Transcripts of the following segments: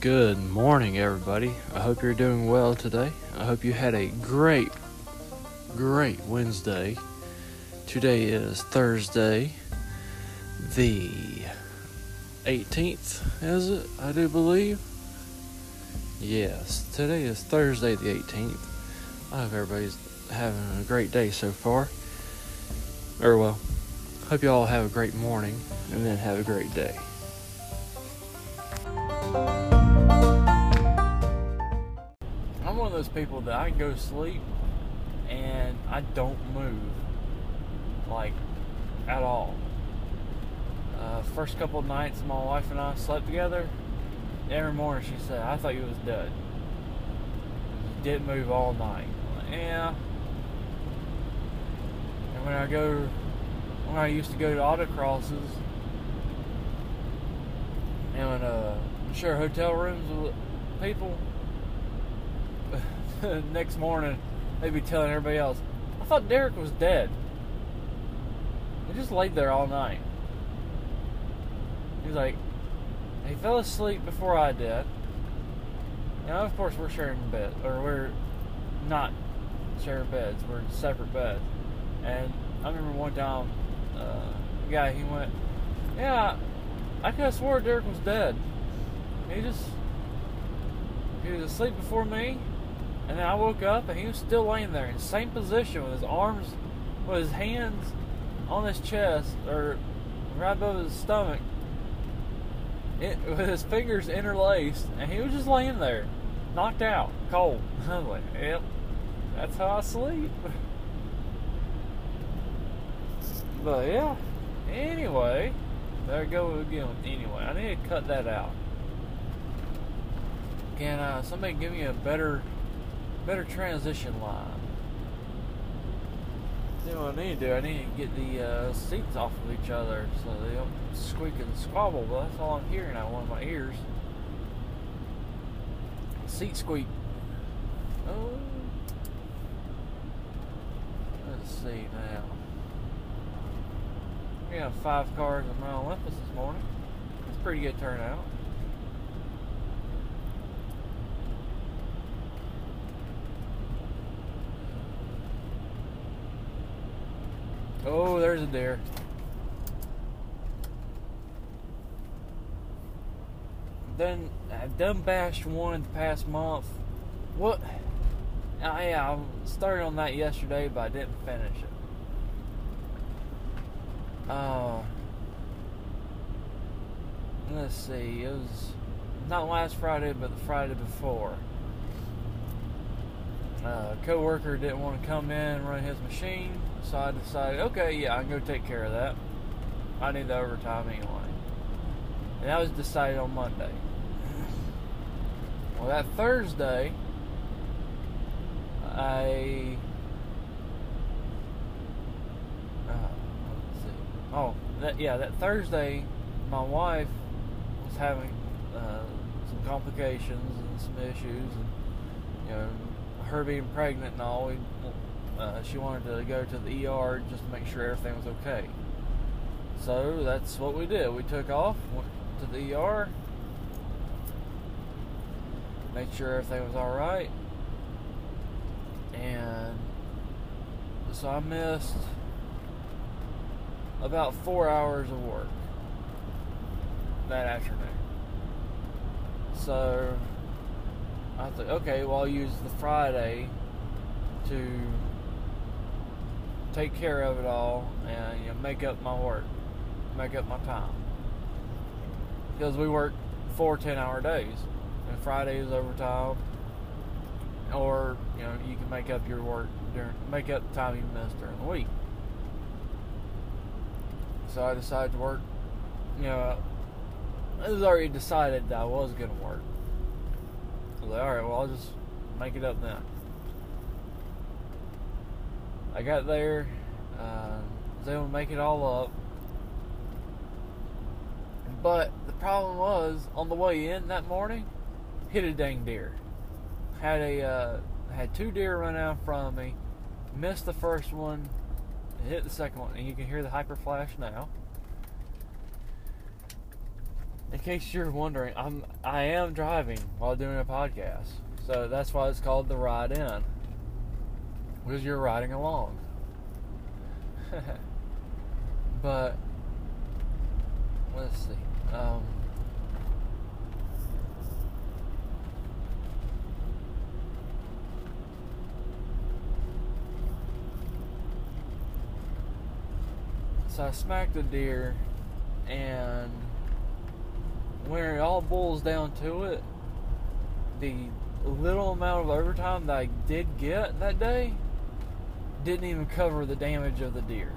Good morning, everybody. I hope you're doing well today. I hope you had a great, great Wednesday. Today is Thursday, the 18th, is it? I do believe. Yes, today is Thursday, the 18th. I hope everybody's having a great day so far. Or, well, hope you all have a great morning and then have a great day. Those people that I go sleep and I don't move like at all. Uh, first couple nights, my wife and I slept together. Every morning she said, "I thought you was dead. You didn't move all night." Like, yeah. And when I go, when I used to go to autocrosses and when, uh, share hotel rooms with people, next morning they'd be telling everybody else, "I thought Derek was dead." He just laid there all night. He's like, he fell asleep before I did. Now, of course, we're sharing bed, or we're not sharing beds. We're in separate beds. And I remember one time, uh, a guy he went, "Yeah, I could have swore Derek was dead. He just he was asleep before me, and then I woke up and he was still laying there in the same position with his arms, with his hands on his chest or right above his stomach, it, with his fingers interlaced, and he was just laying there, knocked out, cold. I was like, yep, that's how I sleep. But yeah, anyway, there I go again. Anyway, I need to cut that out. Can uh, somebody give me a better, better transition line? You know what I need to do? I need to get the uh, seats off of each other so they don't squeak and squabble. But that's all I'm hearing out of one of my ears. Seat squeak. Oh. Let's see now. We have five cars in my Olympus this morning. It's pretty good turnout. Oh, there's a deer. Then I've done bashed one the past month. What? I, I started on that yesterday, but I didn't finish it. Uh, let's see. It was not last Friday, but the Friday before. Uh, co-worker didn't want to come in and run his machine, so I decided, okay, yeah, I can go take care of that. I need the overtime anyway. And that was decided on Monday. Well, that Thursday, I. Uh, let's see. Oh, that, yeah, that Thursday, my wife was having uh, some complications and some issues, and you know, her being pregnant and all. We, uh, she wanted to go to the ER just to make sure everything was okay. So that's what we did. We took off, went to the ER, made sure everything was all right, and so I missed about four hours of work that afternoon. So I thought, okay, well, I'll use the Friday to take care of it all and you know, make up my work, make up my time. Because we work four 10 hour days, and Friday is overtime, or you know, you can make up your work during, make up the time you missed during the week. So I decided to work, you know, it was already decided that I was going to work. I was like, alright, well, I'll just make it up then. I got there, uh, was able to make it all up. But the problem was, on the way in that morning, hit a dang deer. Had a uh, had two deer run out in front of me, missed the first one, hit the second one, and you can hear the hyper flash now. in case you're wondering, I'm I am driving while doing a podcast, so that's why it's called the ride in, because you're riding along. but let's see. Um, so I smacked a deer, and when it all boils down to it, the little amount of overtime that I did get that day didn't even cover the damage of the deer.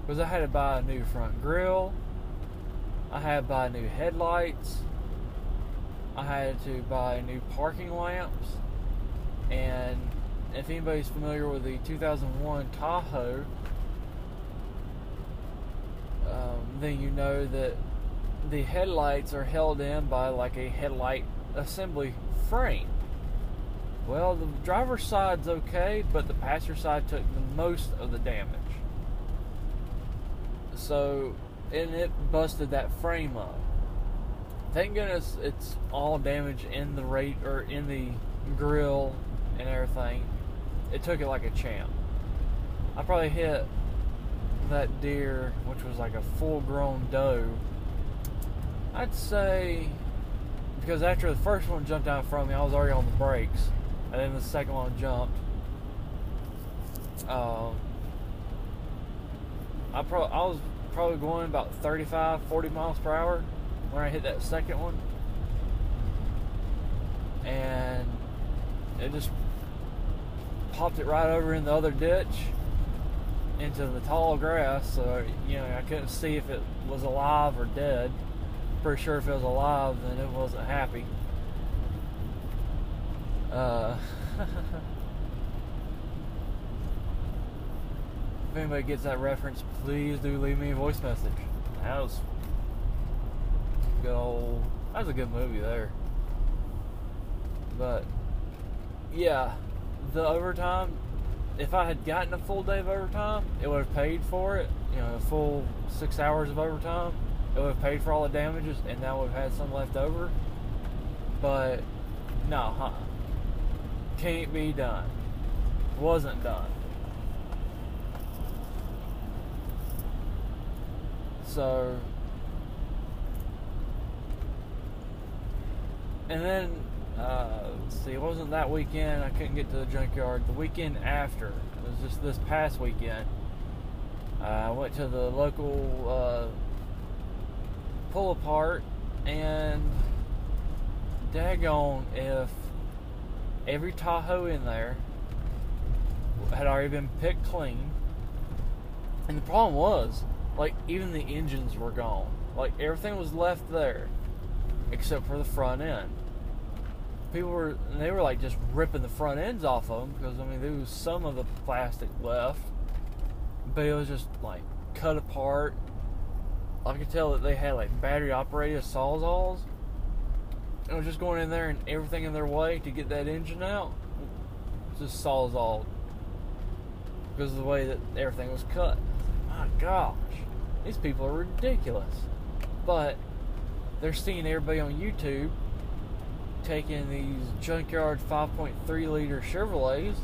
Because I had to buy a new front grill, I had to buy new headlights, I had to buy new parking lamps, and if anybody's familiar with the 2001 Tahoe, um, then you know that the headlights are held in by like a headlight assembly frame. Well, the driver's side's okay, but the passenger side took the most of the damage. So, and it busted that frame up. Thank goodness it's all damage in the rate or in the grill and everything. It took it like a champ. I probably hit that deer, which was like a full grown doe, I'd say because after the first one jumped out from me, I was already on the brakes, and then the second one jumped. Um, I pro I was probably going about 35, 40 miles per hour when I hit that second one, and it just popped it right over in the other ditch into the tall grass. So you know I couldn't see if it was alive or dead pretty sure if it was alive, then it wasn't happy. Uh, if anybody gets that reference, please do leave me a voice message. That was good old. That was a good movie there. But yeah, the overtime. If I had gotten a full day of overtime, it would have paid for it. You know, a full six hours of overtime it would have paid for all the damages and now we've had some left over. But no, huh? Can't be done. Wasn't done. So and then uh, see, it wasn't that weekend. I couldn't get to the junkyard. The weekend after, it was just this past weekend. Uh, I went to the local uh, pull apart and daggone if every Tahoe in there had already been picked clean. And the problem was, like, even the engines were gone. Like, everything was left there except for the front end. People were, they were like just ripping the front ends off of them because, I mean, there was some of the plastic left, but it was just like cut apart I could tell that they had like battery operated sawzalls. And was just going in there and everything in their way to get that engine out. Just sawzalled. Because of the way that everything was cut. My gosh. These people are ridiculous. But they're seeing everybody on YouTube taking these junkyard 5.3 liter Chevrolets,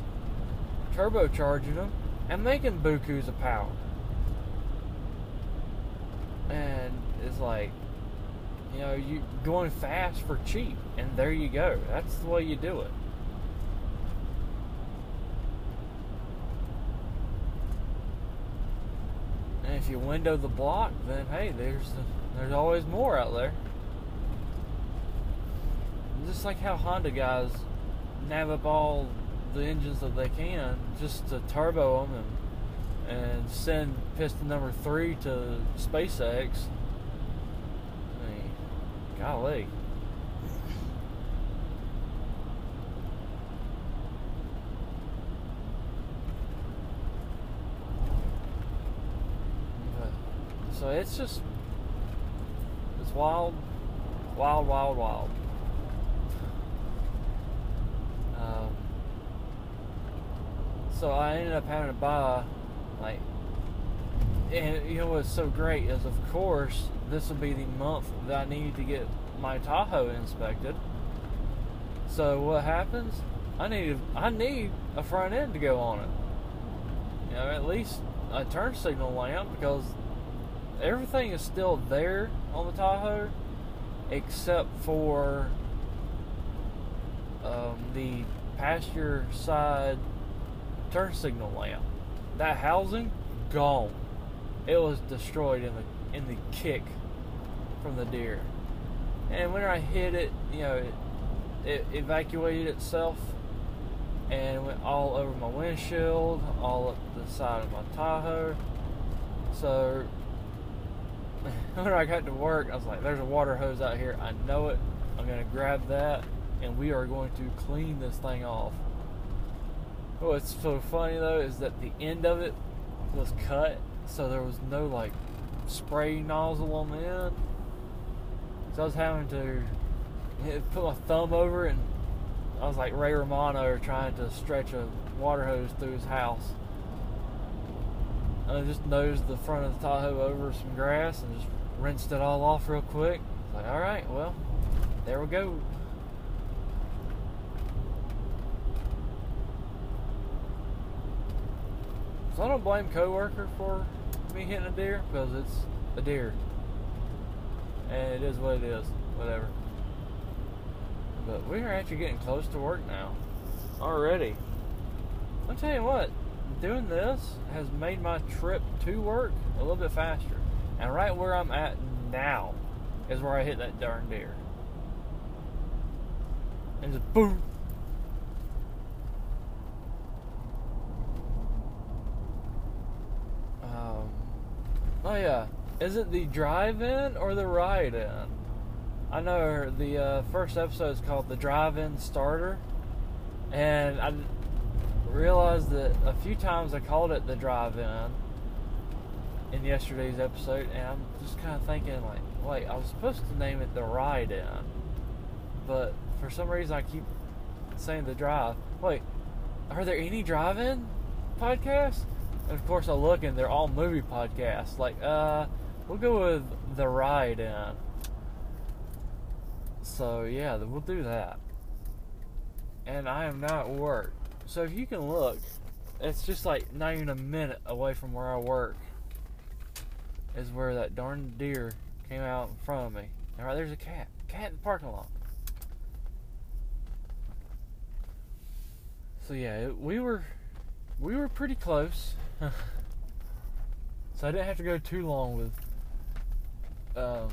turbocharging them, and making bukus of power and it's like you know you going fast for cheap and there you go. That's the way you do it. And if you window the block then hey there's there's always more out there. Just like how Honda guys nav up all the engines that they can just to turbo them and and send piston number three to SpaceX. Golly. so it's just it's wild, wild, wild, wild. Um, so I ended up having to buy like and you know what's so great is, of course, this will be the month that I need to get my Tahoe inspected. So what happens? I need I need a front end to go on it. You know, at least a turn signal lamp because everything is still there on the Tahoe except for um, the passenger side turn signal lamp. That housing gone. It was destroyed in the in the kick from the deer. And when I hit it, you know, it, it evacuated itself and went all over my windshield, all up the side of my Tahoe. So when I got to work, I was like, "There's a water hose out here. I know it. I'm gonna grab that, and we are going to clean this thing off." What's so funny though is that the end of it was cut, so there was no like spray nozzle on the end. So I was having to put my thumb over it and I was like Ray Romano trying to stretch a water hose through his house. And I just nosed the front of the Tahoe over some grass and just rinsed it all off real quick. Like, all right, well, there we go. So I don't blame coworker for me hitting a deer because it's a deer, and it is what it is. Whatever. But we are actually getting close to work now. Already. I'll tell you what, doing this has made my trip to work a little bit faster. And right where I'm at now is where I hit that darn deer. And just boom. Um, yeah, is it the drive-in or the ride-in? I know the uh, first episode is called the Drive-In Starter, and I realized that a few times I called it the Drive-In in yesterday's episode, and I'm just kind of thinking like, wait, I was supposed to name it the Ride-In, but for some reason I keep saying the Drive. Wait, are there any Drive-In podcasts? And of course I look and they're all movie podcasts. Like, uh, we'll go with the Ride-In. So yeah, we'll do that. And I am now at work. So if you can look, it's just like not even a minute away from where I work. Is where that darn deer came out in front of me. All right, there's a cat. Cat in the parking lot. So yeah, we were we were pretty close. so I didn't have to go too long with um,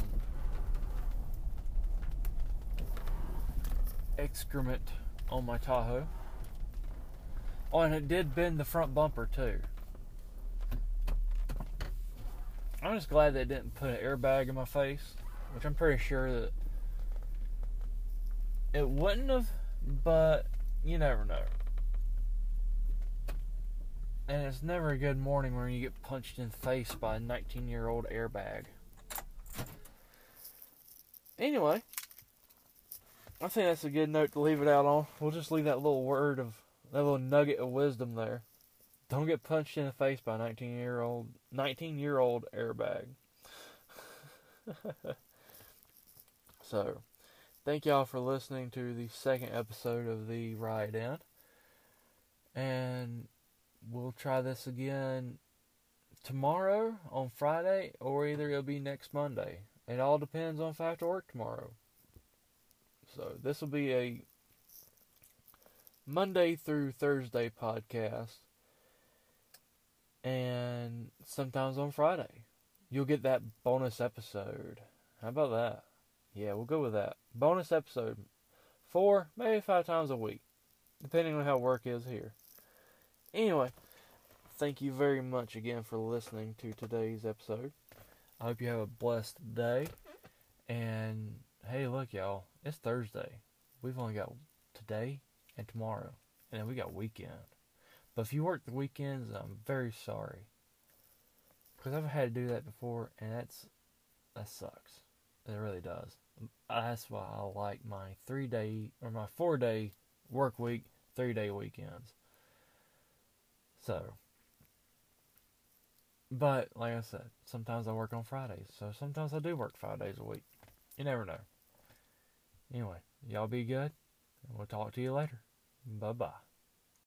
excrement on my Tahoe. Oh, and it did bend the front bumper too. I'm just glad they didn't put an airbag in my face, which I'm pretty sure that it wouldn't have, but you never know. And it's never a good morning when you get punched in the face by a 19 year old airbag. Anyway, I think that's a good note to leave it out on. We'll just leave that little word of that little nugget of wisdom there. Don't get punched in the face by a 19 year old 19 year old airbag. so, thank y'all for listening to the second episode of the Ride In. And we'll try this again tomorrow on Friday or either it'll be next Monday. It all depends on if I have to work tomorrow. So this will be a Monday through Thursday podcast. And sometimes on Friday. You'll get that bonus episode. How about that? Yeah, we'll go with that. Bonus episode. Four, maybe five times a week. Depending on how work is here. Anyway, thank you very much again for listening to today's episode. I hope you have a blessed day. And hey, look, y'all, it's Thursday. We've only got today and tomorrow, and then we got weekend. But if you work the weekends, I'm very sorry because I've had to do that before, and that's that sucks. It really does. That's why I like my three day or my four day work week, three day weekends. So, But like I said, sometimes I work on Fridays, so sometimes I do work five days a week. You never know. Anyway, y'all be good, and we'll talk to you later. Bye bye.